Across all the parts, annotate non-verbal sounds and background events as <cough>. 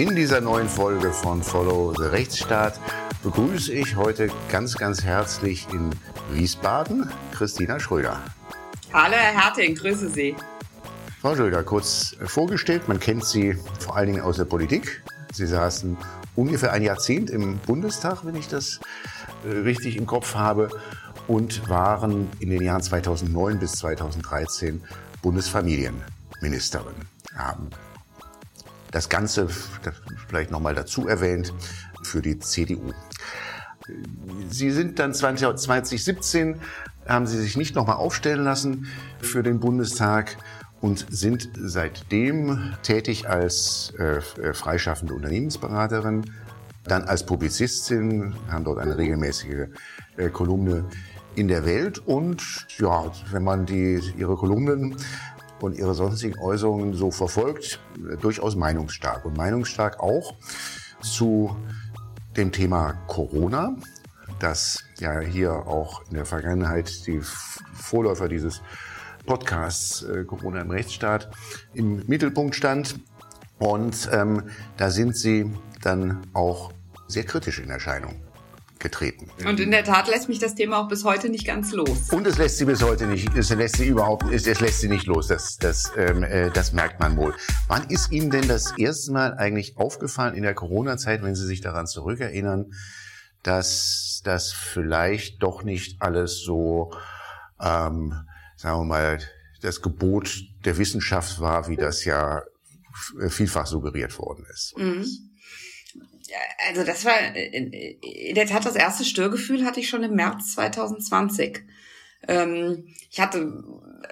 In dieser neuen Folge von Follow the Rechtsstaat begrüße ich heute ganz, ganz herzlich in Wiesbaden Christina Schröder. Hallo Herr Herting, grüße Sie. Frau Schröder, kurz vorgestellt, man kennt Sie vor allen Dingen aus der Politik. Sie saßen ungefähr ein Jahrzehnt im Bundestag, wenn ich das äh, richtig im Kopf habe, und waren in den Jahren 2009 bis 2013 Bundesfamilienministerin. Haben das Ganze vielleicht nochmal dazu erwähnt für die CDU. Sie sind dann 2017, haben Sie sich nicht nochmal aufstellen lassen für den Bundestag und sind seitdem tätig als äh, freischaffende Unternehmensberaterin, dann als Publizistin, haben dort eine regelmäßige äh, Kolumne in der Welt und ja, wenn man die, ihre Kolumnen und ihre sonstigen Äußerungen so verfolgt, durchaus meinungsstark. Und meinungsstark auch zu dem Thema Corona, das ja hier auch in der Vergangenheit die Vorläufer dieses Podcasts äh, Corona im Rechtsstaat im Mittelpunkt stand. Und ähm, da sind sie dann auch sehr kritisch in Erscheinung getreten. Und in der Tat lässt mich das Thema auch bis heute nicht ganz los. Und es lässt sie bis heute nicht, es lässt sie überhaupt, es, es lässt sie nicht los. Das, das, ähm, äh, das merkt man wohl. Wann ist Ihnen denn das erste Mal eigentlich aufgefallen in der Corona-Zeit, wenn Sie sich daran zurückerinnern, dass das vielleicht doch nicht alles so, ähm, sagen wir mal, das Gebot der Wissenschaft war, wie das ja vielfach suggeriert worden ist. Mhm also das war in der Tat das erste Störgefühl hatte ich schon im März 2020. Ähm, ich hatte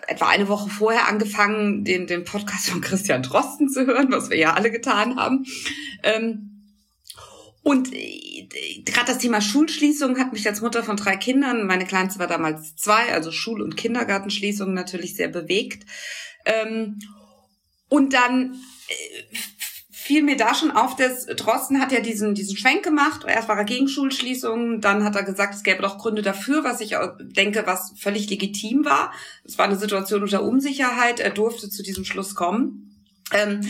etwa eine Woche vorher angefangen, den, den Podcast von Christian Drosten zu hören, was wir ja alle getan haben. Ähm, und äh, gerade das Thema Schulschließung hat mich als Mutter von drei Kindern, meine Kleinste war damals zwei, also Schul- und Kindergartenschließung natürlich sehr bewegt. Ähm, und dann äh, fiel mir da schon auf, dass Drosten hat ja diesen, diesen Schwenk gemacht. Erst war er gegen Schulschließungen, dann hat er gesagt, es gäbe doch Gründe dafür, was ich denke, was völlig legitim war. Es war eine Situation unter Unsicherheit. Er durfte zu diesem Schluss kommen. Ähm,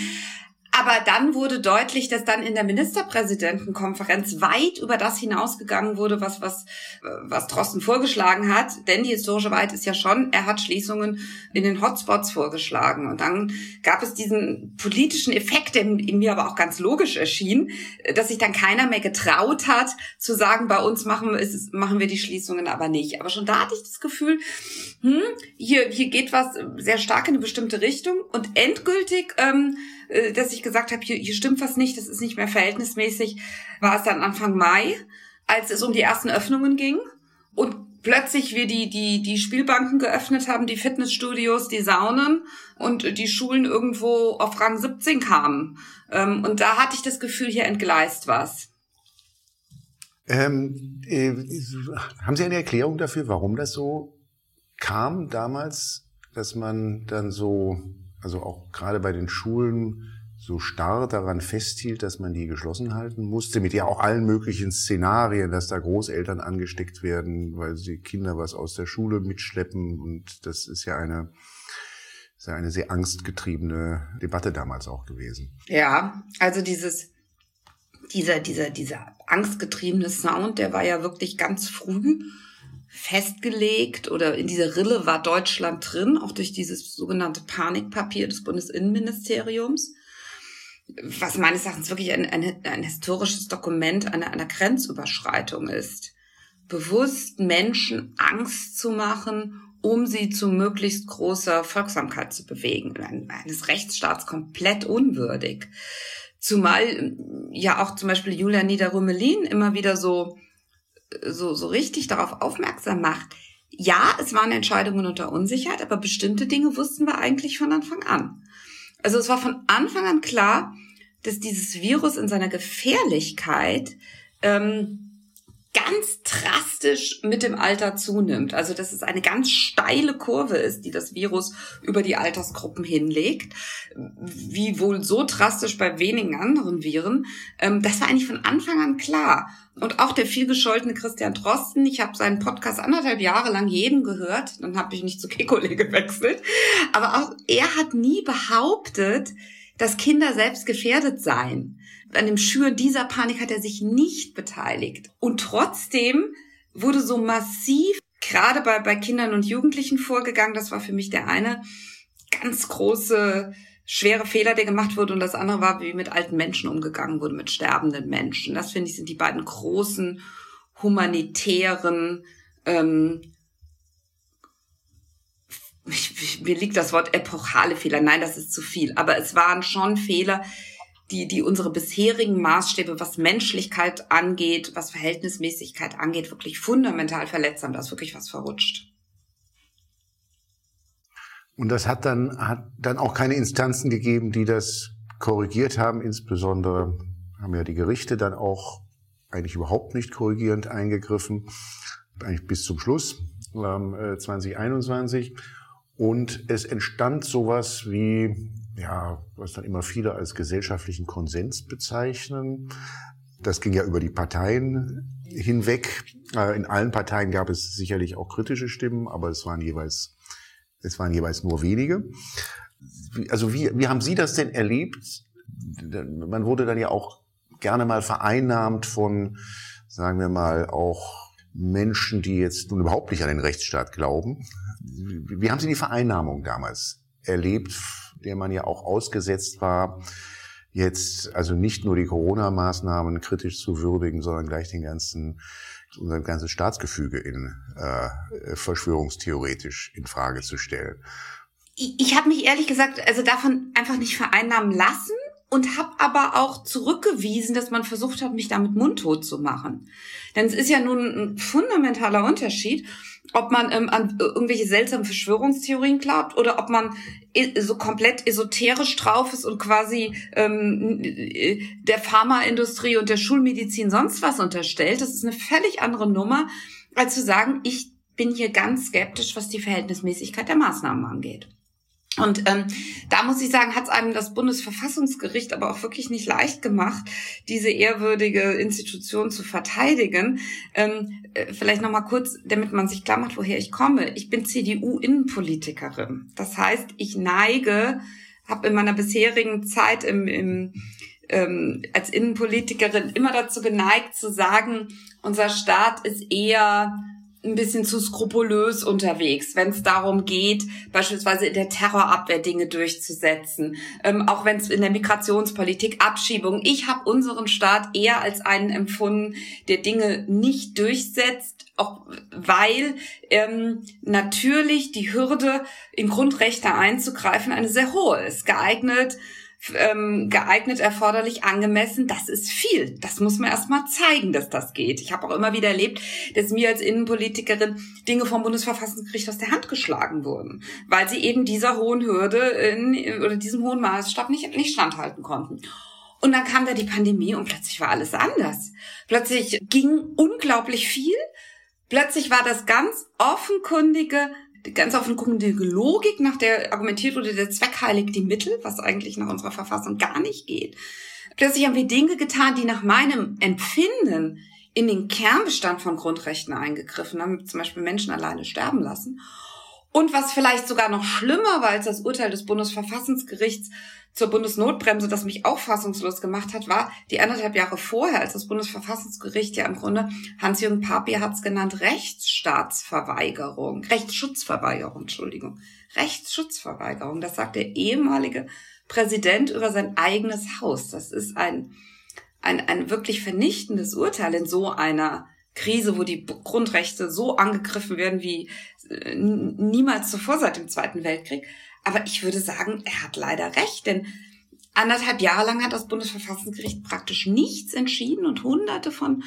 aber dann wurde deutlich, dass dann in der Ministerpräsidentenkonferenz weit über das hinausgegangen wurde, was, was, was Drosten vorgeschlagen hat. Denn die historische Wahrheit ist ja schon, er hat Schließungen in den Hotspots vorgeschlagen. Und dann gab es diesen politischen Effekt, der mir aber auch ganz logisch erschien, dass sich dann keiner mehr getraut hat, zu sagen, bei uns machen, ist, machen wir die Schließungen aber nicht. Aber schon da hatte ich das Gefühl, hm, hier, hier geht was sehr stark in eine bestimmte Richtung. Und endgültig, ähm, äh, dass ich gesagt habe, hier, hier stimmt was nicht, das ist nicht mehr verhältnismäßig, war es dann Anfang Mai, als es um die ersten Öffnungen ging und plötzlich wir die, die, die Spielbanken geöffnet haben, die Fitnessstudios, die Saunen und die Schulen irgendwo auf Rang 17 kamen. Ähm, und da hatte ich das Gefühl, hier entgleist was. Ähm, äh, haben Sie eine Erklärung dafür, warum das so kam damals, dass man dann so also auch gerade bei den Schulen so starr daran festhielt, dass man die geschlossen halten musste, mit ja auch allen möglichen Szenarien, dass da Großeltern angesteckt werden, weil sie Kinder was aus der Schule mitschleppen. Und das ist ja eine, ist ja eine sehr angstgetriebene Debatte damals auch gewesen. Ja, also dieses, dieser, dieser, dieser angstgetriebene Sound, der war ja wirklich ganz früh festgelegt oder in dieser Rille war Deutschland drin, auch durch dieses sogenannte Panikpapier des Bundesinnenministeriums, was meines Erachtens wirklich ein, ein, ein historisches Dokument einer, einer Grenzüberschreitung ist. Bewusst Menschen Angst zu machen, um sie zu möglichst großer Folgsamkeit zu bewegen, eines Rechtsstaats komplett unwürdig. Zumal ja auch zum Beispiel Julia Niederrümelin immer wieder so so, so richtig darauf aufmerksam macht, ja, es waren Entscheidungen unter Unsicherheit, aber bestimmte Dinge wussten wir eigentlich von Anfang an. Also es war von Anfang an klar, dass dieses Virus in seiner Gefährlichkeit ähm, ganz drastisch mit dem Alter zunimmt. Also dass es eine ganz steile Kurve ist, die das Virus über die Altersgruppen hinlegt, wie wohl so drastisch bei wenigen anderen Viren. Ähm, das war eigentlich von Anfang an klar. Und auch der vielgescholtene Christian Drosten, ich habe seinen Podcast anderthalb Jahre lang jeden gehört, dann habe ich nicht zu Kekole gewechselt, aber auch er hat nie behauptet, dass Kinder selbst gefährdet seien. An dem Schüren dieser Panik hat er sich nicht beteiligt. Und trotzdem wurde so massiv gerade bei, bei Kindern und Jugendlichen vorgegangen. Das war für mich der eine ganz große, schwere Fehler, der gemacht wurde. Und das andere war, wie mit alten Menschen umgegangen wurde, mit sterbenden Menschen. Das finde ich sind die beiden großen humanitären ähm, ich, mir liegt das Wort epochale Fehler. Nein, das ist zu viel. Aber es waren schon Fehler, die, die unsere bisherigen Maßstäbe, was Menschlichkeit angeht, was Verhältnismäßigkeit angeht, wirklich fundamental verletzt haben. Da ist wirklich was verrutscht. Und das hat dann, hat dann auch keine Instanzen gegeben, die das korrigiert haben. Insbesondere haben ja die Gerichte dann auch eigentlich überhaupt nicht korrigierend eingegriffen, eigentlich bis zum Schluss, ähm, 2021. Und es entstand sowas wie, ja, was dann immer viele als gesellschaftlichen Konsens bezeichnen. Das ging ja über die Parteien hinweg. Äh, in allen Parteien gab es sicherlich auch kritische Stimmen, aber es waren jeweils, es waren jeweils nur wenige. Also wie, wie haben Sie das denn erlebt? Man wurde dann ja auch gerne mal vereinnahmt von, sagen wir mal, auch Menschen, die jetzt nun überhaupt nicht an den Rechtsstaat glauben. Wie haben Sie die Vereinnahmung damals erlebt, der man ja auch ausgesetzt war, jetzt also nicht nur die Corona-Maßnahmen kritisch zu würdigen, sondern gleich den ganzen unser ganzes Staatsgefüge in äh, verschwörungstheoretisch in Frage zu stellen. Ich, ich habe mich ehrlich gesagt also davon einfach nicht vereinnahmen lassen und habe aber auch zurückgewiesen, dass man versucht hat, mich damit mundtot zu machen. Denn es ist ja nun ein fundamentaler Unterschied, ob man ähm, an irgendwelche seltsamen Verschwörungstheorien glaubt oder ob man so komplett esoterisch drauf ist und quasi ähm, der Pharmaindustrie und der Schulmedizin sonst was unterstellt. Das ist eine völlig andere Nummer, als zu sagen, ich bin hier ganz skeptisch, was die Verhältnismäßigkeit der Maßnahmen angeht. Und ähm, da muss ich sagen, hat es einem das Bundesverfassungsgericht aber auch wirklich nicht leicht gemacht, diese ehrwürdige Institution zu verteidigen. Ähm, äh, vielleicht noch mal kurz, damit man sich klar macht, woher ich komme. Ich bin CDU-Innenpolitikerin. Das heißt, ich neige, habe in meiner bisherigen Zeit im, im ähm, als Innenpolitikerin immer dazu geneigt zu sagen, unser Staat ist eher ein bisschen zu skrupulös unterwegs, wenn es darum geht, beispielsweise in der Terrorabwehr Dinge durchzusetzen, ähm, auch wenn es in der Migrationspolitik Abschiebung. Ich habe unseren Staat eher als einen empfunden, der Dinge nicht durchsetzt, auch weil ähm, natürlich die Hürde, in Grundrechte einzugreifen, eine sehr hohe ist, geeignet ähm, geeignet, erforderlich, angemessen, das ist viel. Das muss man erstmal zeigen, dass das geht. Ich habe auch immer wieder erlebt, dass mir als Innenpolitikerin Dinge vom Bundesverfassungsgericht aus der Hand geschlagen wurden, weil sie eben dieser hohen Hürde in, oder diesem hohen Maßstab nicht, nicht standhalten konnten. Und dann kam da die Pandemie und plötzlich war alles anders. Plötzlich ging unglaublich viel. Plötzlich war das ganz offenkundige die ganz offenkundige Logik, nach der argumentiert wurde, der Zweck heiligt die Mittel, was eigentlich nach unserer Verfassung gar nicht geht. Plötzlich haben wir Dinge getan, die nach meinem Empfinden in den Kernbestand von Grundrechten eingegriffen haben, zum Beispiel Menschen alleine sterben lassen. Und was vielleicht sogar noch schlimmer war als das Urteil des Bundesverfassungsgerichts zur Bundesnotbremse, das mich auch fassungslos gemacht hat, war die anderthalb Jahre vorher, als das Bundesverfassungsgericht ja im Grunde, Hans-Jürgen Papi hat es genannt, Rechtsstaatsverweigerung, Rechtsschutzverweigerung, Entschuldigung, Rechtsschutzverweigerung. Das sagt der ehemalige Präsident über sein eigenes Haus. Das ist ein, ein, ein wirklich vernichtendes Urteil in so einer Krise, wo die Grundrechte so angegriffen werden wie äh, niemals zuvor seit dem Zweiten Weltkrieg. Aber ich würde sagen, er hat leider recht, denn anderthalb Jahre lang hat das Bundesverfassungsgericht praktisch nichts entschieden und hunderte von,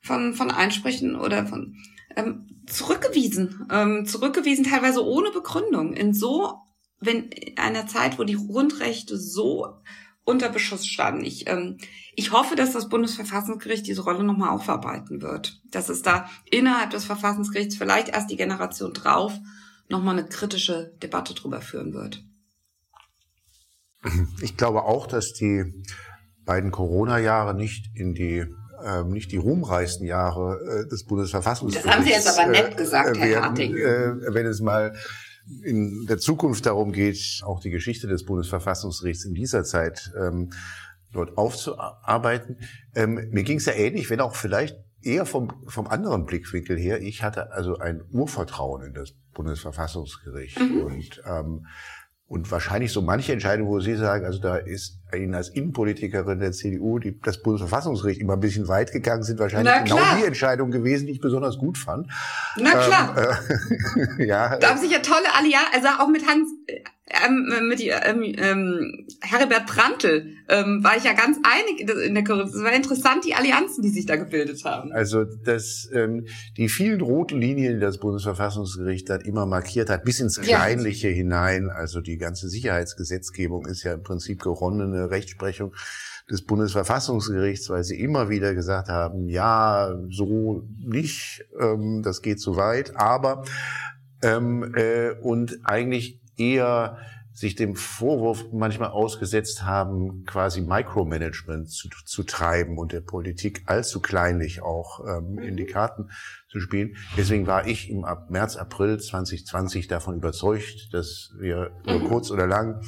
von, von Einsprüchen oder von ähm, zurückgewiesen, ähm, zurückgewiesen, teilweise ohne Begründung. In so, wenn in einer Zeit, wo die Grundrechte so unter Beschuss standen. Ich, ähm, ich hoffe, dass das Bundesverfassungsgericht diese Rolle nochmal aufarbeiten wird. Dass es da innerhalb des Verfassungsgerichts vielleicht erst die Generation drauf nochmal eine kritische Debatte drüber führen wird. Ich glaube auch, dass die beiden Corona-Jahre nicht in die äh, nicht die ruhmreichsten Jahre äh, des Bundesverfassungsgerichts. Das haben Sie jetzt aber nett äh, gesagt, äh, Herr Harting. Äh, wenn es mal in der Zukunft darum geht, auch die Geschichte des Bundesverfassungsgerichts in dieser Zeit ähm, dort aufzuarbeiten. Ähm, mir ging es ja ähnlich, wenn auch vielleicht eher vom, vom anderen Blickwinkel her. Ich hatte also ein Urvertrauen in das Bundesverfassungsgericht mhm. und ähm, und wahrscheinlich so manche Entscheidungen, wo Sie sagen, also da ist Ihnen als Innenpolitikerin der CDU die, das Bundesverfassungsgericht immer ein bisschen weit gegangen, sind wahrscheinlich genau die Entscheidungen gewesen, die ich besonders gut fand. Na klar. Ähm, äh, <laughs> ja. Da haben sich ja tolle Allianzen, also auch mit Hans, ähm, mit die, ähm, ähm, Heribert Prantl ähm, war ich ja ganz einig in der Korruption. Es war interessant, die Allianzen, die sich da gebildet haben. Also das, ähm, die vielen roten Linien, die das Bundesverfassungsgericht dann immer markiert hat, bis ins Kleinliche ja. hinein. Also die ganze Sicherheitsgesetzgebung ist ja im Prinzip geronnene Rechtsprechung des Bundesverfassungsgerichts, weil sie immer wieder gesagt haben, ja, so nicht, ähm, das geht zu weit, aber ähm, äh, und eigentlich eher sich dem Vorwurf manchmal ausgesetzt haben, quasi Micromanagement zu, zu treiben und der Politik allzu kleinlich auch ähm, in die Karten zu spielen. Deswegen war ich im März, April 2020 davon überzeugt, dass wir mhm. kurz oder lang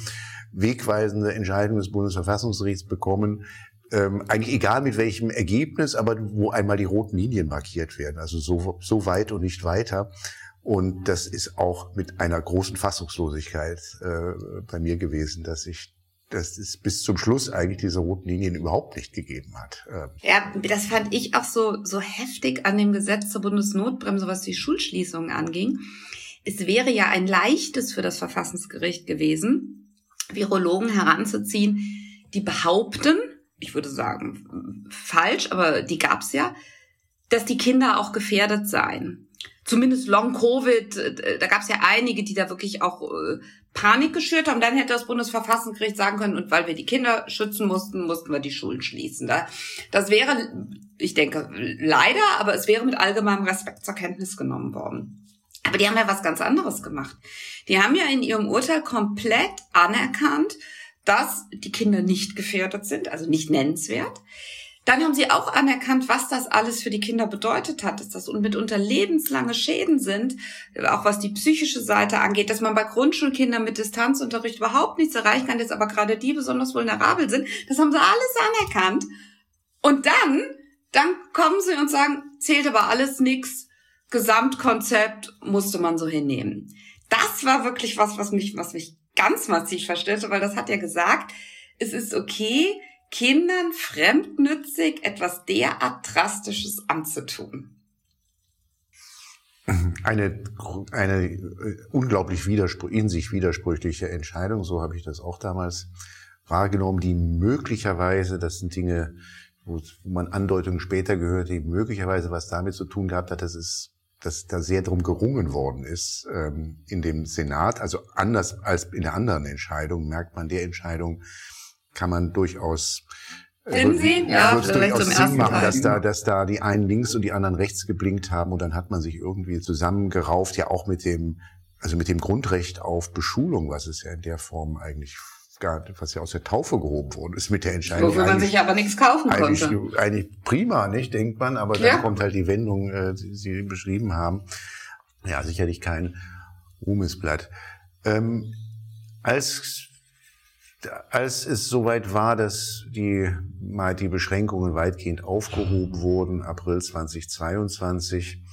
wegweisende Entscheidungen des Bundesverfassungsgerichts bekommen, ähm, eigentlich egal mit welchem Ergebnis, aber wo einmal die roten Linien markiert werden, also so, so weit und nicht weiter. Und das ist auch mit einer großen Fassungslosigkeit äh, bei mir gewesen, dass ich dass es bis zum Schluss eigentlich diese roten Linien überhaupt nicht gegeben hat. Ähm. Ja, das fand ich auch so, so heftig an dem Gesetz zur Bundesnotbremse, was die Schulschließungen anging. Es wäre ja ein leichtes für das Verfassungsgericht gewesen, Virologen heranzuziehen, die behaupten, ich würde sagen falsch, aber die gab's ja, dass die Kinder auch gefährdet seien zumindest Long Covid, äh, da gab es ja einige, die da wirklich auch äh, Panik geschürt haben. Dann hätte das Bundesverfassungsgericht sagen können, und weil wir die Kinder schützen mussten, mussten wir die Schulen schließen. Das wäre, ich denke, leider, aber es wäre mit allgemeinem Respekt zur Kenntnis genommen worden. Aber die haben ja was ganz anderes gemacht. Die haben ja in ihrem Urteil komplett anerkannt, dass die Kinder nicht gefährdet sind, also nicht nennenswert. Dann haben sie auch anerkannt, was das alles für die Kinder bedeutet hat, dass das mitunter lebenslange Schäden sind, auch was die psychische Seite angeht, dass man bei Grundschulkindern mit Distanzunterricht überhaupt nichts erreichen kann, dass aber gerade die besonders vulnerabel sind. Das haben sie alles anerkannt. Und dann, dann kommen sie und sagen, zählt aber alles nix, Gesamtkonzept musste man so hinnehmen. Das war wirklich was, was mich, was mich ganz massiv verstörte, weil das hat ja gesagt, es ist okay, Kindern fremdnützig etwas derart Drastisches anzutun? Eine, eine äh, unglaublich in sich widersprüchliche Entscheidung, so habe ich das auch damals wahrgenommen, die möglicherweise, das sind Dinge, wo, man Andeutungen später gehört, die möglicherweise was damit zu tun gehabt hat, dass es dass da sehr drum gerungen worden ist ähm, in dem Senat. Also anders als in der anderen Entscheidung merkt man der Entscheidung kann man durchaus Sinn äh, sehen, ja, durchaus Sinn machen, dass da, dass da die einen links und die anderen rechts geblinkt haben. Und dann hat man sich irgendwie zusammengerauft, ja auch mit dem, also mit dem Grundrecht auf Beschulung, was es ja in der Form eigentlich gar, was ja aus der Taufe gehoben worden ist mit der Entscheidung. Wofür man sich aber nichts kaufen eigentlich, konnte. Eigentlich prima, nicht, denkt man, aber ja. dann kommt halt die Wendung, äh, die Sie beschrieben haben. Ja, sicherlich kein Ruhmesblatt. Ähm, als als es soweit war, dass die, mal die Beschränkungen weitgehend aufgehoben wurden, April 2022,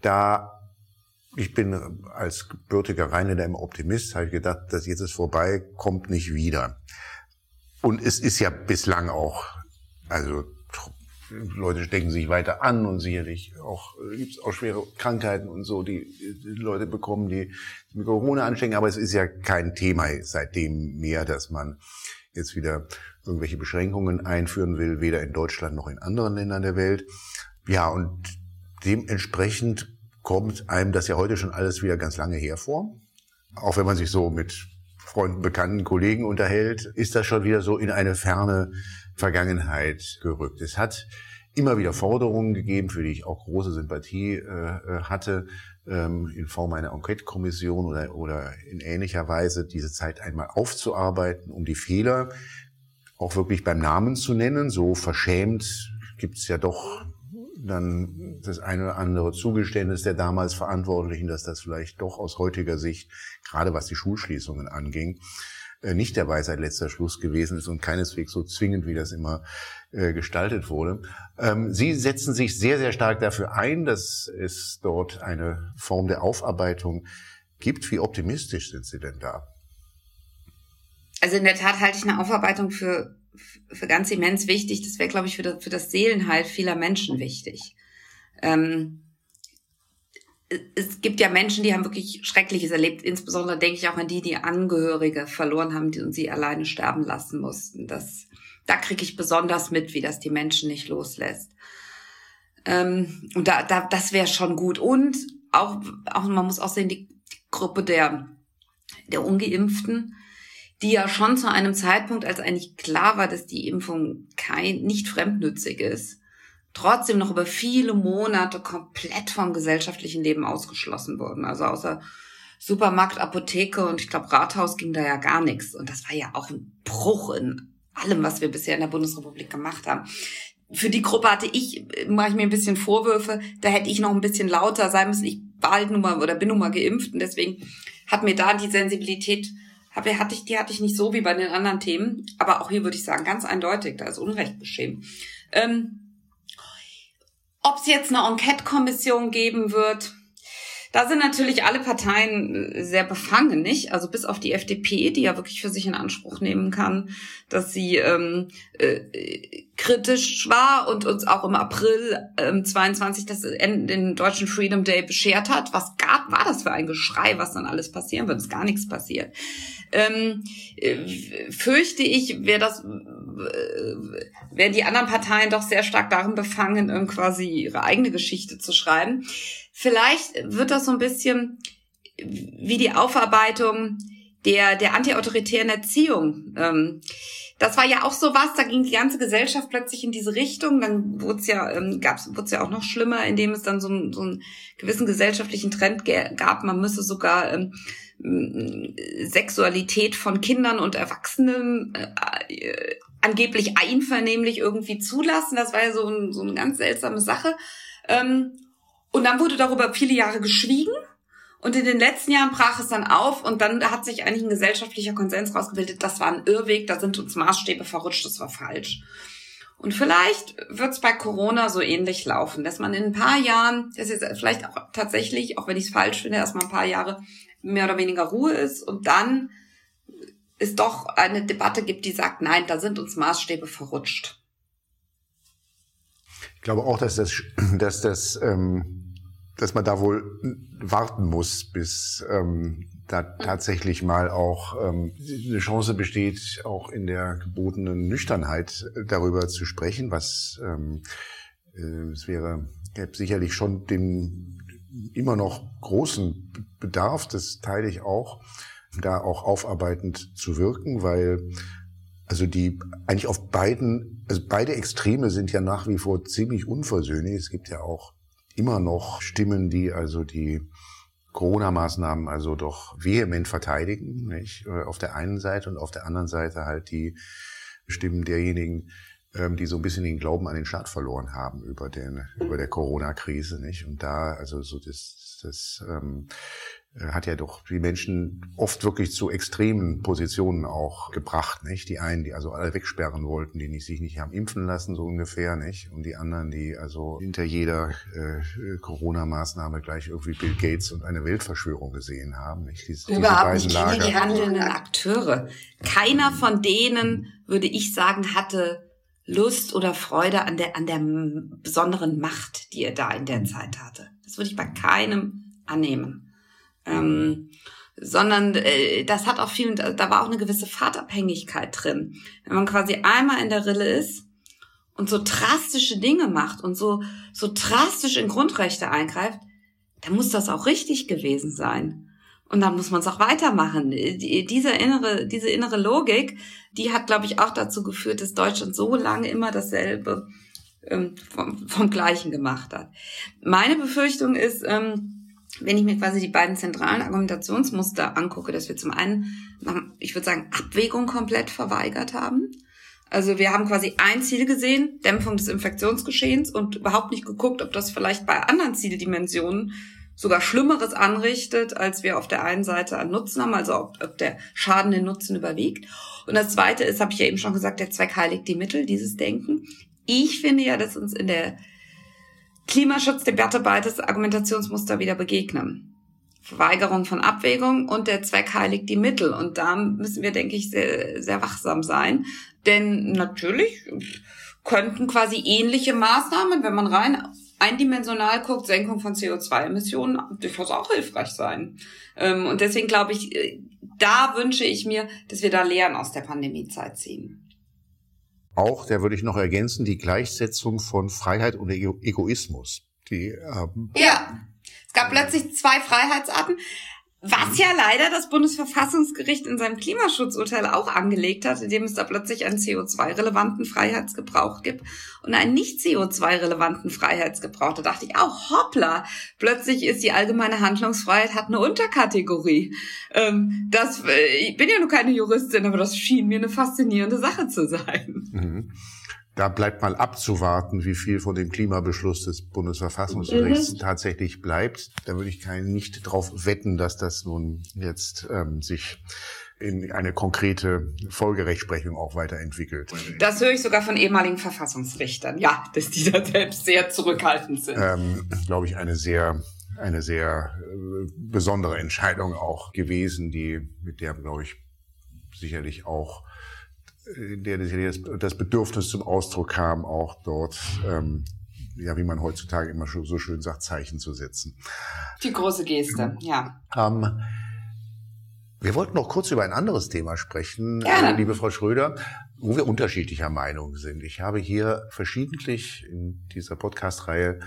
da ich bin als gebürtiger Rheinländer im Optimist, habe ich gedacht, dass jetzt ist vorbei, kommt nicht wieder. Und es ist ja bislang auch, also Leute stecken sich weiter an und sicherlich auch äh, gibt es auch schwere Krankheiten und so, die, die Leute bekommen, die mit Corona anstecken. Aber es ist ja kein Thema seitdem mehr, dass man jetzt wieder irgendwelche Beschränkungen einführen will, weder in Deutschland noch in anderen Ländern der Welt. Ja, und dementsprechend kommt einem das ja heute schon alles wieder ganz lange hervor. Auch wenn man sich so mit Freunden, Bekannten, Kollegen unterhält, ist das schon wieder so in eine ferne Vergangenheit gerückt. Es hat immer wieder Forderungen gegeben, für die ich auch große Sympathie äh, äh, hatte, ähm, in Form einer Enquete-Kommission oder, oder in ähnlicher Weise diese Zeit einmal aufzuarbeiten, um die Fehler auch wirklich beim Namen zu nennen. So verschämt gibt es ja doch dann das eine oder andere Zugeständnis der damals Verantwortlichen, dass das vielleicht doch aus heutiger Sicht, gerade was die Schulschließungen anging, äh, nicht der Weisheit letzter Schluss gewesen ist und keineswegs so zwingend, wie das immer äh, gestaltet wurde. Ähm, Sie setzen sich sehr, sehr stark dafür ein, dass es dort eine Form der Aufarbeitung gibt. Wie optimistisch sind Sie denn da? Also in der Tat halte ich eine Aufarbeitung für, für ganz immens wichtig. Das wäre, glaube ich, für das, für das Seelenheil vieler Menschen wichtig. Ähm, es gibt ja Menschen, die haben wirklich Schreckliches erlebt. Insbesondere denke ich auch an die, die Angehörige verloren haben und sie alleine sterben lassen mussten. Das, da kriege ich besonders mit, wie das die Menschen nicht loslässt. Ähm, und da, da, das wäre schon gut. Und auch, auch, man muss auch sehen, die Gruppe der, der Ungeimpften, die ja schon zu einem Zeitpunkt, als eigentlich klar war, dass die Impfung kein, nicht fremdnützig ist, trotzdem noch über viele Monate komplett vom gesellschaftlichen Leben ausgeschlossen wurden. Also außer Supermarkt, Apotheke und ich glaube Rathaus ging da ja gar nichts. Und das war ja auch ein Bruch in allem, was wir bisher in der Bundesrepublik gemacht haben. Für die Gruppe hatte ich, mache ich mir ein bisschen Vorwürfe, da hätte ich noch ein bisschen lauter sein müssen. Ich war halt nun mal oder bin nun mal geimpft und deswegen hat mir da die Sensibilität, hatte ich, die hatte ich nicht so wie bei den anderen Themen. Aber auch hier würde ich sagen, ganz eindeutig, da ist Unrecht geschehen. Ähm, ob es jetzt eine Enquete-Kommission geben wird, da sind natürlich alle Parteien äh, sehr befangen, nicht? Also bis auf die FDP, die ja wirklich für sich in Anspruch nehmen kann, dass sie ähm, äh, kritisch war und uns auch im April ähm, 22 das, den deutschen Freedom Day beschert hat. Was gab, war das für ein Geschrei, was dann alles passieren wird? Ist gar nichts passiert. Ähm, äh, fürchte ich, wäre das, äh, wären die anderen Parteien doch sehr stark darin befangen, ähm, quasi ihre eigene Geschichte zu schreiben. Vielleicht wird das so ein bisschen wie die Aufarbeitung der, der antiautoritären Erziehung. Ähm, das war ja auch so was, da ging die ganze Gesellschaft plötzlich in diese Richtung. Dann wurde es ja, ähm, gab's, wurde es ja auch noch schlimmer, indem es dann so, ein, so einen gewissen gesellschaftlichen Trend gab. Man müsse sogar ähm, Sexualität von Kindern und Erwachsenen äh, angeblich einvernehmlich irgendwie zulassen. Das war ja so, ein, so eine ganz seltsame Sache. Ähm, und dann wurde darüber viele Jahre geschwiegen. Und in den letzten Jahren brach es dann auf und dann hat sich eigentlich ein gesellschaftlicher Konsens rausgebildet, das war ein Irrweg, da sind uns Maßstäbe verrutscht, das war falsch. Und vielleicht wird es bei Corona so ähnlich laufen, dass man in ein paar Jahren, das ist vielleicht auch tatsächlich, auch wenn ich es falsch finde, erstmal ein paar Jahre mehr oder weniger Ruhe ist und dann es doch eine Debatte gibt, die sagt, nein, da sind uns Maßstäbe verrutscht. Ich glaube auch, dass das, <clears throat> dass das ähm dass man da wohl warten muss, bis ähm, da tatsächlich mal auch ähm, eine Chance besteht, auch in der gebotenen Nüchternheit darüber zu sprechen, was ähm, äh, es wäre gäbe sicherlich schon den immer noch großen Bedarf, das teile ich auch, da auch aufarbeitend zu wirken, weil also die eigentlich auf beiden, also beide Extreme sind ja nach wie vor ziemlich unversöhnlich. Es gibt ja auch immer noch Stimmen, die also die Corona-Maßnahmen also doch vehement verteidigen, nicht? Äh, auf der einen Seite und auf der anderen Seite halt die Stimmen derjenigen, ähm, die so ein bisschen den Glauben an den Staat verloren haben über den über der Corona-Krise, nicht? Und da also so das das ähm, äh, hat ja doch die Menschen oft wirklich zu extremen Positionen auch gebracht, nicht? Die einen, die also alle wegsperren wollten, die nicht, sich nicht haben impfen lassen, so ungefähr, nicht? Und die anderen, die also hinter jeder äh, Corona-Maßnahme gleich irgendwie Bill Gates und eine Weltverschwörung gesehen haben, nicht? Diese, Überhaupt diese nicht Lager. die handelnden Akteure. Keiner von denen, würde ich sagen, hatte Lust oder Freude an der, an der besonderen Macht, die er da in der Zeit hatte. Das würde ich bei keinem annehmen. Ähm, sondern äh, das hat auch viel, da war auch eine gewisse Fahrtabhängigkeit drin. Wenn man quasi einmal in der Rille ist und so drastische Dinge macht und so, so drastisch in Grundrechte eingreift, dann muss das auch richtig gewesen sein. Und dann muss man es auch weitermachen. Diese innere, diese innere Logik, die hat, glaube ich, auch dazu geführt, dass Deutschland so lange immer dasselbe ähm, vom, vom Gleichen gemacht hat. Meine Befürchtung ist, ähm, wenn ich mir quasi die beiden zentralen Argumentationsmuster angucke, dass wir zum einen, ich würde sagen, Abwägung komplett verweigert haben. Also wir haben quasi ein Ziel gesehen, Dämpfung des Infektionsgeschehens und überhaupt nicht geguckt, ob das vielleicht bei anderen Zieldimensionen sogar Schlimmeres anrichtet, als wir auf der einen Seite an Nutzen haben, also ob, ob der Schaden den Nutzen überwiegt. Und das Zweite ist, habe ich ja eben schon gesagt, der Zweck heiligt die Mittel, dieses Denken. Ich finde ja, dass uns in der Klimaschutzdebatte beides Argumentationsmuster wieder begegnen. Verweigerung von Abwägung und der Zweck heiligt die Mittel. Und da müssen wir, denke ich, sehr, sehr wachsam sein. Denn natürlich könnten quasi ähnliche Maßnahmen, wenn man rein eindimensional guckt, Senkung von CO2-Emissionen durchaus auch hilfreich sein. Ähm, und deswegen glaube ich, äh, da wünsche ich mir, dass wir da Lehren aus der Pandemiezeit ziehen. Auch, da würde ich noch ergänzen, die Gleichsetzung von Freiheit und Egoismus. Die, ähm ja, es gab plötzlich zwei Freiheitsarten. Was ja leider das Bundesverfassungsgericht in seinem Klimaschutzurteil auch angelegt hat, indem es da plötzlich einen CO2-relevanten Freiheitsgebrauch gibt und einen nicht CO2-relevanten Freiheitsgebrauch. Da dachte ich auch, hoppla, plötzlich ist die allgemeine Handlungsfreiheit hat eine Unterkategorie. Ähm, das, äh, ich bin ja nur keine Juristin, aber das schien mir eine faszinierende Sache zu sein. Mhm. Da bleibt mal abzuwarten, wie viel von dem Klimabeschluss des Bundesverfassungsgerichts mhm. tatsächlich bleibt. Da würde ich kein, nicht darauf wetten, dass das nun jetzt ähm, sich in eine konkrete Folgerechtsprechung auch weiterentwickelt. Das höre ich sogar von ehemaligen Verfassungsrichtern, ja, dass die da selbst sehr zurückhaltend sind. Ähm, Glaube ich, eine sehr eine sehr äh, besondere Entscheidung auch gewesen, die mit der, glaube ich, sicherlich auch in der das Bedürfnis zum Ausdruck kam, auch dort, ähm, ja, wie man heutzutage immer so schön sagt, Zeichen zu setzen. Die große Geste, ja. Ähm, wir wollten noch kurz über ein anderes Thema sprechen, Gerne. liebe Frau Schröder, wo wir unterschiedlicher Meinung sind. Ich habe hier verschiedentlich in dieser Podcast-Reihe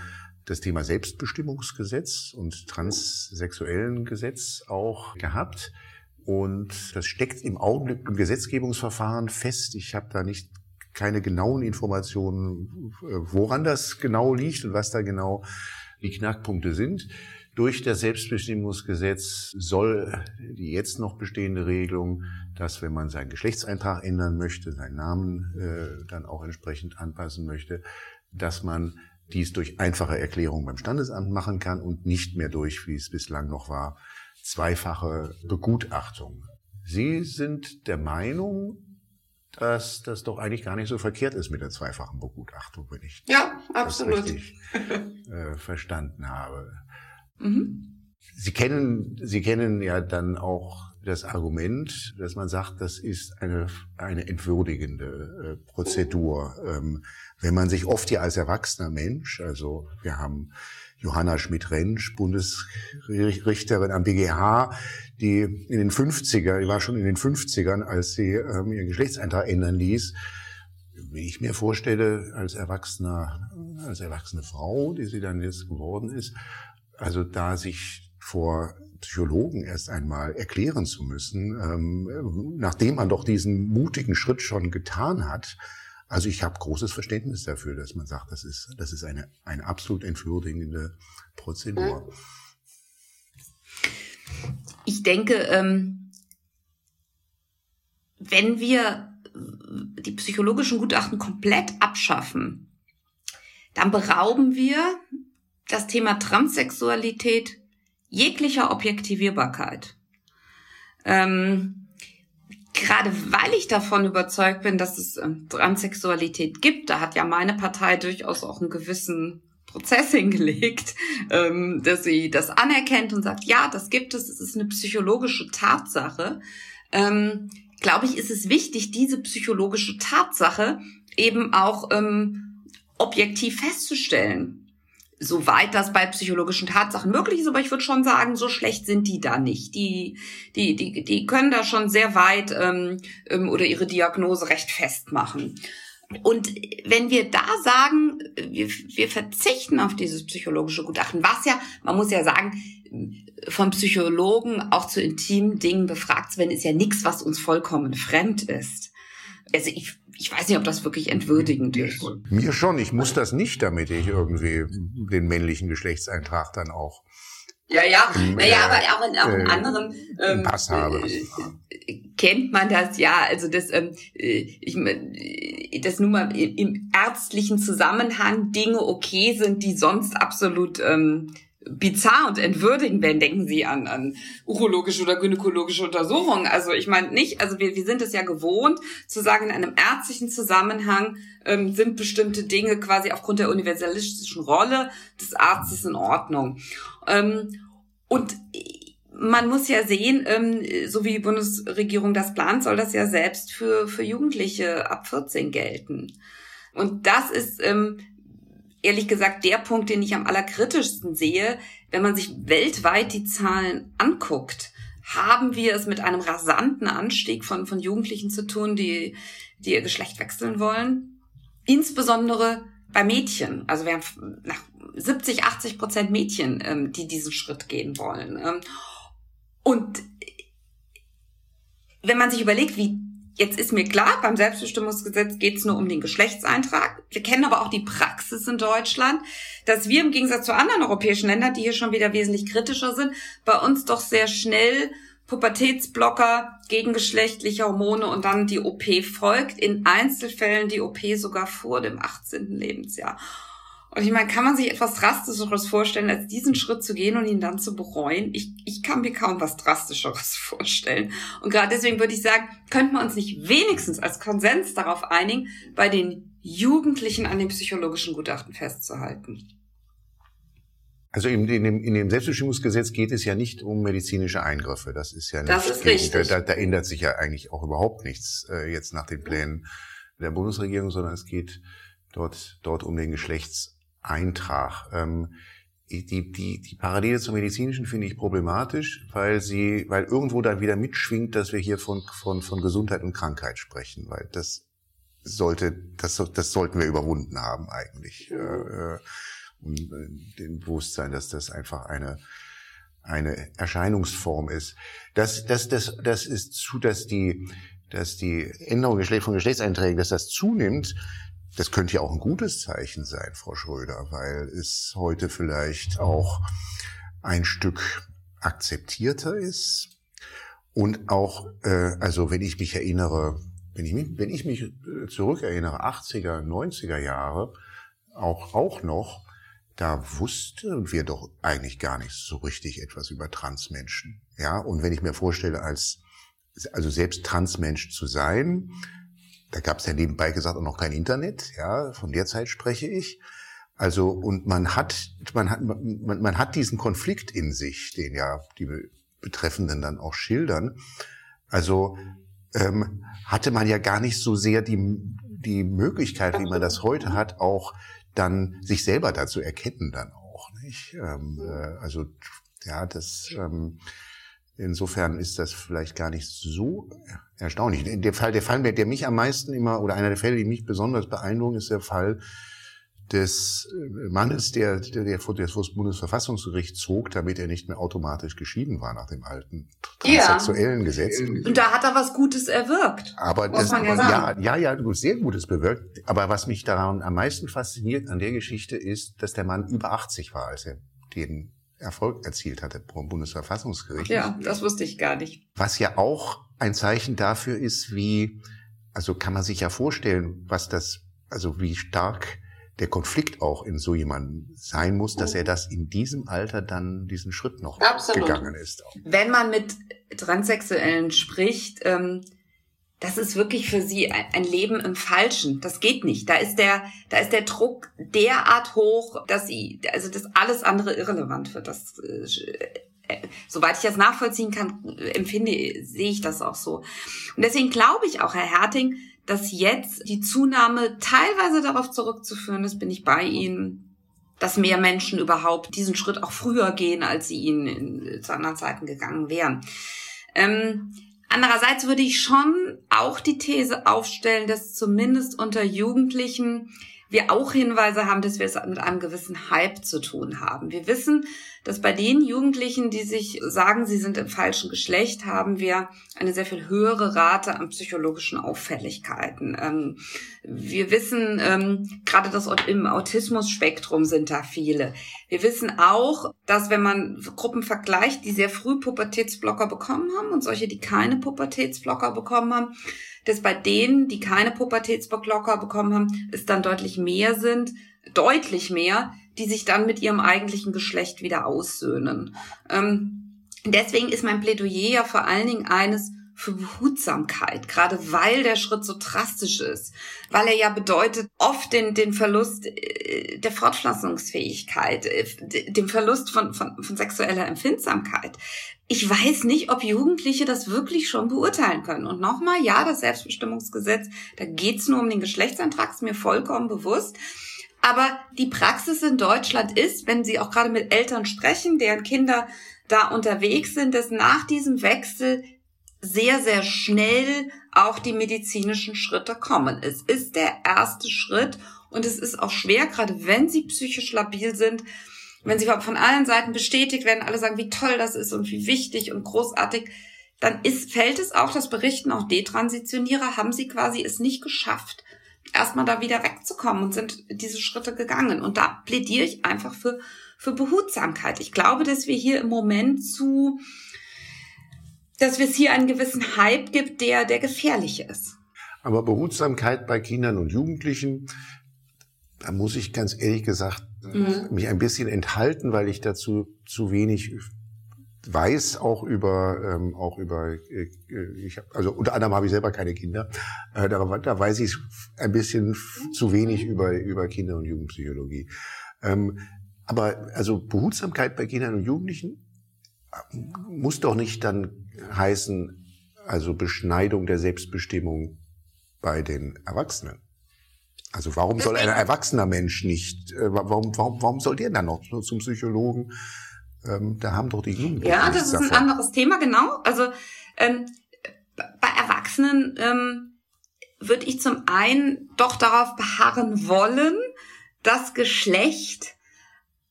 das Thema Selbstbestimmungsgesetz und transsexuellen Gesetz auch gehabt. Und das steckt im Augenblick im Gesetzgebungsverfahren fest. Ich habe da nicht keine genauen Informationen, woran das genau liegt und was da genau die Knackpunkte sind. Durch das Selbstbestimmungsgesetz soll die jetzt noch bestehende Regelung, dass wenn man seinen Geschlechtseintrag ändern möchte, seinen Namen äh, dann auch entsprechend anpassen möchte, dass man dies durch einfache Erklärung beim Standesamt machen kann und nicht mehr durch, wie es bislang noch war, zweifache Begutachtung. Sie sind der Meinung, dass das doch eigentlich gar nicht so verkehrt ist mit der zweifachen Begutachtung, wenn ich ja, absolut. das richtig äh, verstanden habe. Mhm. Sie kennen, Sie kennen ja dann auch das Argument, dass man sagt, das ist eine, eine entwürdigende äh, Prozedur. Ähm, wenn man sich oft ja als erwachsener Mensch, also wir haben Johanna Schmidt-Rentsch, Bundesrichterin am BGH, die in den 50er, die war schon in den 50ern, als sie ähm, ihren Geschlechtseintrag ändern ließ. Wie ich mir vorstelle, als erwachsener, als erwachsene Frau, die sie dann jetzt geworden ist, also da sich vor Psychologen erst einmal erklären zu müssen, ähm, nachdem man doch diesen mutigen Schritt schon getan hat, also ich habe großes Verständnis dafür, dass man sagt, das ist, das ist eine, eine absolut entwürdigende Prozedur. Ich denke, ähm, wenn wir die psychologischen Gutachten komplett abschaffen, dann berauben wir das Thema Transsexualität jeglicher Objektivierbarkeit. Ähm, gerade weil ich davon überzeugt bin, dass es ähm, Transsexualität gibt, da hat ja meine Partei durchaus auch einen gewissen Prozess <laughs> hingelegt, ähm, dass sie das anerkennt und sagt, ja, das gibt es, es ist eine psychologische Tatsache. Ähm, glaube ich, ist es wichtig, diese psychologische Tatsache eben auch ähm, objektiv festzustellen soweit das bei psychologischen Tatsachen möglich ist, aber ich würde schon sagen, so schlecht sind die da nicht. Die, die, die, die können da schon sehr weit ähm, ähm, oder ihre Diagnose recht festmachen. Und wenn wir da sagen, wir, wir verzichten auf dieses psychologische Gutachten, was ja, man muss ja sagen, vom Psychologen auch zu intimen Dingen befragt zu werden, ist ja nichts, was uns vollkommen fremd ist. Also ich ich weiß nicht, ob das wirklich entwürdigend ist. Mir schon. Ich muss das nicht, damit ich irgendwie den männlichen Geschlechtseintrag dann auch Ja, ja, naja, aber auch in, auch in äh, anderen ähm, Pass habe. Äh, kennt man das ja. Also das, ähm, äh, ich, das nun mal im ärztlichen Zusammenhang Dinge okay sind, die sonst absolut ähm, bizarr und entwürdigend werden. Denken Sie an, an urologische oder gynäkologische Untersuchungen. Also ich meine nicht, also wir, wir sind es ja gewohnt zu sagen, in einem ärztlichen Zusammenhang ähm, sind bestimmte Dinge quasi aufgrund der universalistischen Rolle des Arztes in Ordnung. Ähm, und man muss ja sehen, ähm, so wie die Bundesregierung das plant, soll das ja selbst für, für Jugendliche ab 14 gelten. Und das ist ähm, ehrlich gesagt der Punkt, den ich am allerkritischsten sehe. Wenn man sich weltweit die Zahlen anguckt, haben wir es mit einem rasanten Anstieg von, von Jugendlichen zu tun, die, die ihr Geschlecht wechseln wollen. Insbesondere bei Mädchen. Also wir haben nach 70, 80 Prozent Mädchen, ähm, die diesen Schritt gehen wollen. Ähm, und wenn man sich überlegt, wie Jetzt ist mir klar, beim Selbstbestimmungsgesetz geht es nur um den Geschlechtseintrag. Wir kennen aber auch die Praxis in Deutschland, dass wir im Gegensatz zu anderen europäischen Ländern, die hier schon wieder wesentlich kritischer sind, bei uns doch sehr schnell Pubertätsblocker gegen geschlechtliche Hormone und dann die OP folgt. In Einzelfällen die OP sogar vor dem 18. Lebensjahr. Und ich meine, kann man sich etwas Drastischeres vorstellen, als diesen Schritt zu gehen und ihn dann zu bereuen? Ich, ich kann mir kaum was Drastischeres <laughs> vorstellen. Und gerade deswegen würde ich sagen, könnten wir uns nicht wenigstens als Konsens darauf einigen, bei den Jugendlichen an dem psychologischen Gutachten festzuhalten? Also in, in, dem, in dem Selbstbestimmungsgesetz geht es ja nicht um medizinische Eingriffe. Das ist ja nicht. Das ist richtig. Da, da ändert sich ja eigentlich auch überhaupt nichts äh, jetzt nach den Plänen der Bundesregierung, sondern es geht dort, dort um den Geschlechts Eintrag. Ähm, die, die, die Parallele zum Medizinischen finde ich problematisch, weil sie, weil irgendwo dann wieder mitschwingt, dass wir hier von, von, von Gesundheit und Krankheit sprechen, weil das sollte, das, das sollten wir überwunden haben eigentlich. Äh, äh und äh, den Bewusstsein, dass das einfach eine, eine Erscheinungsform ist. Das, das, das, das ist zu, dass die, dass die Änderung von Geschlechtseinträgen, dass das zunimmt, das könnte ja auch ein gutes Zeichen sein, Frau Schröder, weil es heute vielleicht auch ein Stück akzeptierter ist und auch, äh, also wenn ich mich erinnere, wenn ich mich, wenn ich mich äh, zurückerinnere, 80er, 90er Jahre, auch, auch noch, da wussten wir doch eigentlich gar nicht so richtig etwas über Transmenschen. Ja, und wenn ich mir vorstelle, als, also selbst Transmensch zu sein, da gab es ja nebenbei gesagt auch noch kein Internet, ja, von der Zeit spreche ich. Also, und man hat, man hat, man, man hat diesen Konflikt in sich, den ja die Betreffenden dann auch schildern. Also, ähm, hatte man ja gar nicht so sehr die, die Möglichkeit, wie man das heute hat, auch dann sich selber dazu erkennen dann auch, nicht? Ähm, äh, also, ja, das, ähm, Insofern ist das vielleicht gar nicht so erstaunlich. Der Fall, der Fall, der mich am meisten immer, oder einer der Fälle, die mich besonders beeindrucken, ist der Fall des äh, Mannes, der, der, der vor das Bundesverfassungsgericht zog, damit er nicht mehr automatisch geschieden war nach dem alten transsexuellen ja. Gesetz. Und da hat er was Gutes erwirkt. Aber das, ja, ja, ja, ja, sehr Gutes bewirkt. Aber was mich daran am meisten fasziniert an der Geschichte ist, dass der Mann über 80 war, als er den Erfolg erzielt hatte vom Bundesverfassungsgericht. Ja, das wusste ich gar nicht. Was ja auch ein Zeichen dafür ist, wie, also kann man sich ja vorstellen, was das, also wie stark der Konflikt auch in so jemandem sein muss, dass er das in diesem Alter dann diesen Schritt noch Absolut. gegangen ist. Wenn man mit Transsexuellen spricht, ähm, das ist wirklich für sie ein Leben im Falschen. Das geht nicht. Da ist der, da ist der Druck derart hoch, dass sie, also dass alles andere irrelevant wird. Das, äh, soweit ich das nachvollziehen kann, empfinde, sehe ich das auch so. Und deswegen glaube ich auch, Herr Herting, dass jetzt die Zunahme teilweise darauf zurückzuführen ist, bin ich bei Ihnen, dass mehr Menschen überhaupt diesen Schritt auch früher gehen, als sie ihn in, zu anderen Zeiten gegangen wären. Ähm, Andererseits würde ich schon auch die These aufstellen, dass zumindest unter Jugendlichen wir auch Hinweise haben, dass wir es mit einem gewissen Hype zu tun haben. Wir wissen, dass bei den Jugendlichen, die sich sagen, sie sind im falschen Geschlecht, haben wir eine sehr viel höhere Rate an psychologischen Auffälligkeiten. Ähm, wir wissen, ähm, gerade das im Autismus-Spektrum sind da viele. Wir wissen auch, dass wenn man Gruppen vergleicht, die sehr früh Pubertätsblocker bekommen haben und solche, die keine Pubertätsblocker bekommen haben, dass bei denen, die keine Pubertätsblocker bekommen haben, es dann deutlich mehr sind, deutlich mehr, die sich dann mit ihrem eigentlichen Geschlecht wieder aussöhnen. Ähm, deswegen ist mein Plädoyer ja vor allen Dingen eines, für Behutsamkeit, gerade weil der Schritt so drastisch ist, weil er ja bedeutet oft den, den Verlust äh, der Fortpflanzungsfähigkeit, äh, den Verlust von, von, von sexueller Empfindsamkeit. Ich weiß nicht, ob Jugendliche das wirklich schon beurteilen können. Und nochmal, ja, das Selbstbestimmungsgesetz, da geht's nur um den Geschlechtsantrag, ist mir vollkommen bewusst. Aber die Praxis in Deutschland ist, wenn Sie auch gerade mit Eltern sprechen, deren Kinder da unterwegs sind, dass nach diesem Wechsel sehr, sehr schnell auch die medizinischen Schritte kommen. Es ist der erste Schritt und es ist auch schwer, gerade wenn Sie psychisch labil sind, wenn Sie von allen Seiten bestätigt werden, alle sagen, wie toll das ist und wie wichtig und großartig, dann ist, fällt es auch, das berichten auch Detransitionierer, haben sie quasi es nicht geschafft, erstmal da wieder wegzukommen und sind diese Schritte gegangen. Und da plädiere ich einfach für, für Behutsamkeit. Ich glaube, dass wir hier im Moment zu, dass es hier einen gewissen Hype gibt, der, der gefährlich ist. Aber Behutsamkeit bei Kindern und Jugendlichen, da muss ich ganz ehrlich gesagt mhm. mich ein bisschen enthalten, weil ich dazu zu wenig weiß auch über ähm, auch über äh, ich hab, also unter anderem habe ich selber keine Kinder. Äh, da, da weiß ich ein bisschen zu wenig über über Kinder und Jugendpsychologie. Ähm, aber also Behutsamkeit bei Kindern und Jugendlichen äh, muss doch nicht dann heißen also Beschneidung der Selbstbestimmung bei den Erwachsenen also warum soll ein erwachsener Mensch nicht äh, warum warum warum soll der dann noch zum Psychologen ähm, da haben doch die Jugendlichen. Ja, das ist davon. ein anderes Thema, genau. Also ähm, bei Erwachsenen ähm, würde ich zum einen doch darauf beharren wollen, dass Geschlecht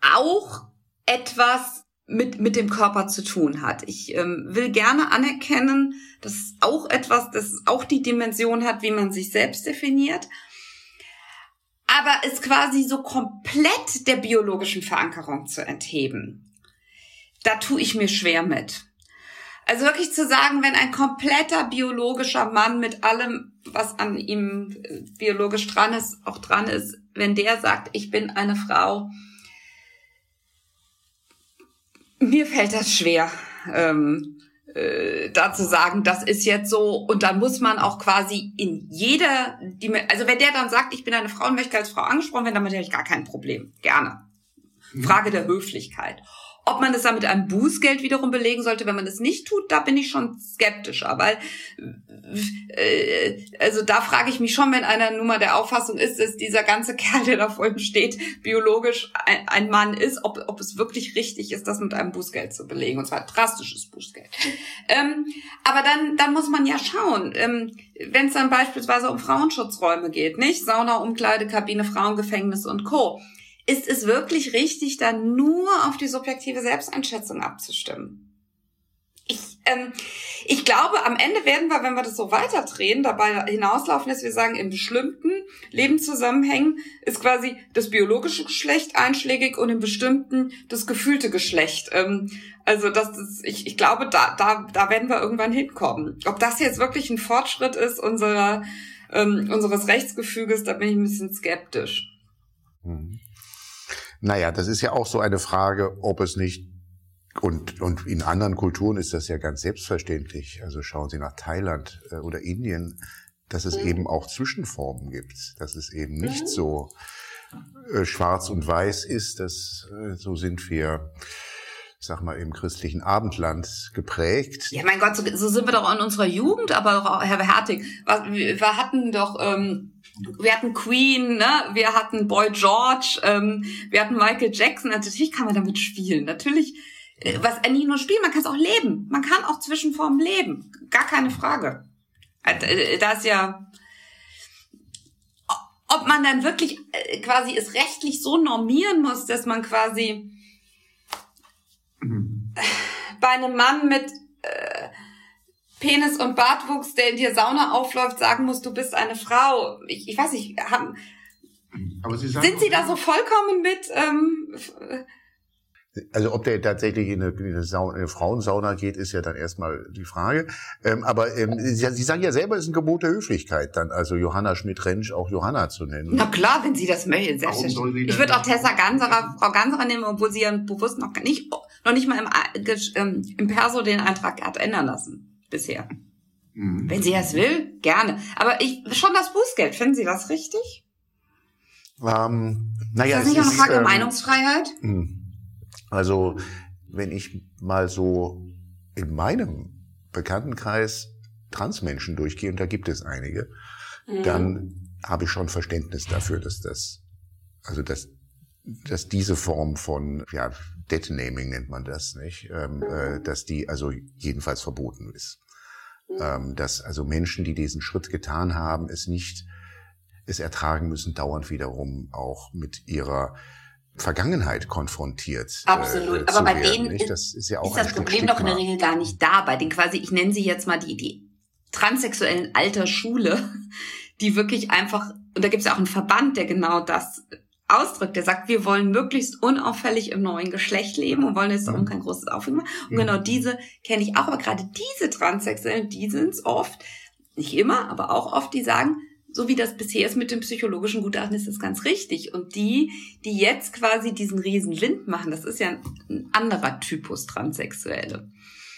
auch etwas mit, mit dem Körper zu tun hat. Ich ähm, will gerne anerkennen, dass es auch etwas, dass es auch die Dimension hat, wie man sich selbst definiert aber es quasi so komplett der biologischen Verankerung zu entheben, da tue ich mir schwer mit. Also wirklich zu sagen, wenn ein kompletter biologischer Mann mit allem, was an ihm äh, biologisch dran ist, auch dran ist, wenn der sagt, ich bin eine Frau, mir fällt das schwer. Ähm, äh, dazu sagen, das ist jetzt so und dann muss man auch quasi in jeder, also wenn der dann sagt, ich bin eine Frau und möchte als Frau angesprochen werden, damit habe ich gar kein Problem, gerne. Mhm. Frage der Höflichkeit. Ob man das dann mit einem Bußgeld wiederum belegen sollte, wenn man das nicht tut, da bin ich schon skeptischer, weil äh, also da frage ich mich schon, wenn einer nun mal der Auffassung ist, dass dieser ganze <laughs> Kerl, der da vor ihm steht, biologisch ein, ein Mann ist, ob, ob es wirklich richtig ist, das mit einem Bußgeld zu belegen, und zwar ein drastisches Bußgeld. Ähm, aber dann, dann muss man ja schauen, ähm, wenn es dann beispielsweise um Frauenschutzräume geht, nicht? Sauna, Umkleidekabine, Frauengefängnis und Co ist es wirklich richtig, da nur auf die subjektive Selbsteinschätzung abzustimmen? Ich, ähm, ich glaube, am Ende werden wir, wenn wir das so weiterdrehen, dabei hinauslaufen, dass wir sagen, in bestimmten Lebenszusammenhängen ist quasi das biologische Geschlecht einschlägig und in bestimmten das gefühlte Geschlecht. Ähm, also das ist, ich, ich glaube, da, da, da werden wir irgendwann hinkommen. Ob das jetzt wirklich ein Fortschritt ist unserer, ähm, unseres Rechtsgefüges, da bin ich ein bisschen skeptisch. Mhm. Naja, das ist ja auch so eine Frage, ob es nicht, und, und in anderen Kulturen ist das ja ganz selbstverständlich. Also schauen Sie nach Thailand äh, oder Indien, dass es mhm. eben auch Zwischenformen gibt, dass es eben nicht mhm. so äh, schwarz und weiß ist, dass äh, so sind wir ich sag mal, im christlichen Abendland geprägt. Ja, mein Gott, so, so sind wir doch in unserer Jugend, aber auch, Herr Hertig, wir, wir hatten doch ähm, wir hatten Queen, ne? wir hatten Boy George, ähm, wir hatten Michael Jackson. Also natürlich kann man damit spielen. Natürlich, äh, was äh, nicht nur spielen, man kann es auch leben. Man kann auch Zwischenformen leben. Gar keine Frage. Äh, da ist ja ob man dann wirklich äh, quasi es rechtlich so normieren muss, dass man quasi. Bei einem Mann mit äh, Penis und Bartwuchs, der in die Sauna aufläuft, sagen muss, du bist eine Frau. Ich, ich weiß nicht, haben, Sie sind Sie da so vollkommen mit? Ähm, also ob der tatsächlich in eine, in eine, Sauna, in eine Frauensauna geht, ist ja dann erstmal die Frage. Ähm, aber ähm, Sie, Sie, sagen ja selber, es ist ein Gebot der Höflichkeit, dann also Johanna Schmidt-Rentsch auch Johanna zu nennen. Na klar, wenn Sie das möchten. Selbstverständlich. Ich würde auch Tessa Ganserer, Frau Ganserer nehmen, obwohl sie ja bewusst noch nicht, noch nicht mal im, ähm, im Perso den Eintrag hat ändern lassen bisher. Mhm. Wenn sie das will, gerne. Aber ich schon das Bußgeld, finden Sie das richtig? Ähm, naja, ist das nicht auch eine Frage ähm, Meinungsfreiheit? Mh. Also wenn ich mal so in meinem Bekanntenkreis Transmenschen durchgehe, und da gibt es einige, mhm. dann habe ich schon Verständnis dafür, dass das, also dass, dass diese Form von, ja, Deadnaming nennt man das, nicht, ähm, äh, dass die also jedenfalls verboten ist. Mhm. Ähm, dass also Menschen, die diesen Schritt getan haben, es nicht, es ertragen müssen, dauernd wiederum auch mit ihrer Vergangenheit konfrontiert. Äh, Absolut. Äh, Aber bei werden, denen das ist, ja auch ist das Problem doch in der Regel gar nicht da. Bei den quasi, ich nenne sie jetzt mal die, die transsexuellen alter Schule, <laughs> die wirklich einfach, und da gibt es ja auch einen Verband, der genau das ausdrückt, der sagt, wir wollen möglichst unauffällig im neuen Geschlecht leben und wollen jetzt darum mhm. kein großes Aufregen machen. Und genau diese kenne ich auch, aber gerade diese Transsexuellen, die sind es oft, nicht immer, aber auch oft, die sagen, so wie das bisher ist mit dem psychologischen Gutachten, ist das ganz richtig. Und die, die jetzt quasi diesen riesen Wind machen, das ist ja ein anderer Typus Transsexuelle.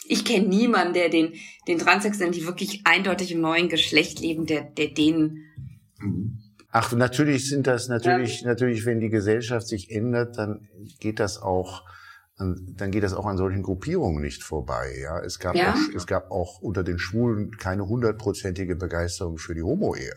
Ich kenne niemanden, der den, den Transsexuellen, die wirklich eindeutig im neuen Geschlecht leben, der, der den Ach, natürlich sind das natürlich, ja. natürlich, wenn die Gesellschaft sich ändert, dann geht das auch, dann geht das auch an solchen Gruppierungen nicht vorbei. Ja, es gab, ja. Auch, es gab auch unter den Schwulen keine hundertprozentige Begeisterung für die Homo-Ehe.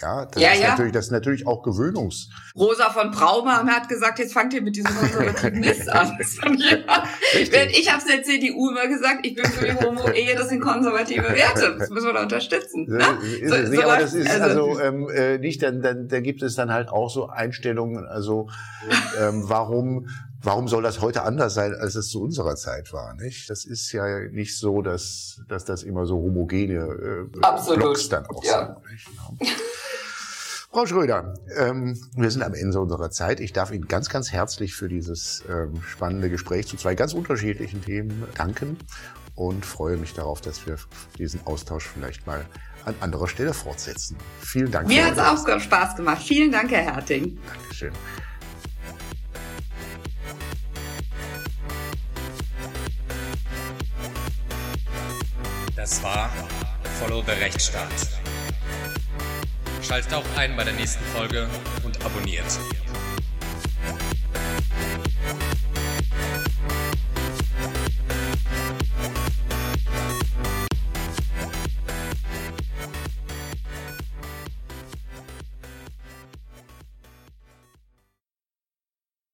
Ja, das, ja, ist ja. Natürlich, das ist natürlich auch Gewöhnungs. Rosa von Brauma hat gesagt, jetzt fangt ihr mit diesem <laughs> konservativen Mist an. ich ich habe es der CDU immer gesagt, ich bin für die Homo-Ehe, das sind konservative Werte. Das müssen wir da unterstützen. Ne? So, so, so aber das ist also, also ähm, äh, nicht, dann, dann, da gibt es dann halt auch so Einstellungen, also ähm, warum warum soll das heute anders sein, als es zu unserer Zeit war? Nicht? Das ist ja nicht so, dass, dass das immer so homogene äh, Blocks dann auch ja. sind. Nicht? Genau. <laughs> Frau Schröder, ähm, wir sind am Ende unserer Zeit. Ich darf Ihnen ganz, ganz herzlich für dieses ähm, spannende Gespräch zu zwei ganz unterschiedlichen Themen danken und freue mich darauf, dass wir diesen Austausch vielleicht mal an anderer Stelle fortsetzen. Vielen Dank. Mir hat es auch Spaß gemacht. Vielen Dank, Herr Herting. Dankeschön. Das war Follow the Rechtsstaat. Schaltet auch ein bei der nächsten Folge und abonniert.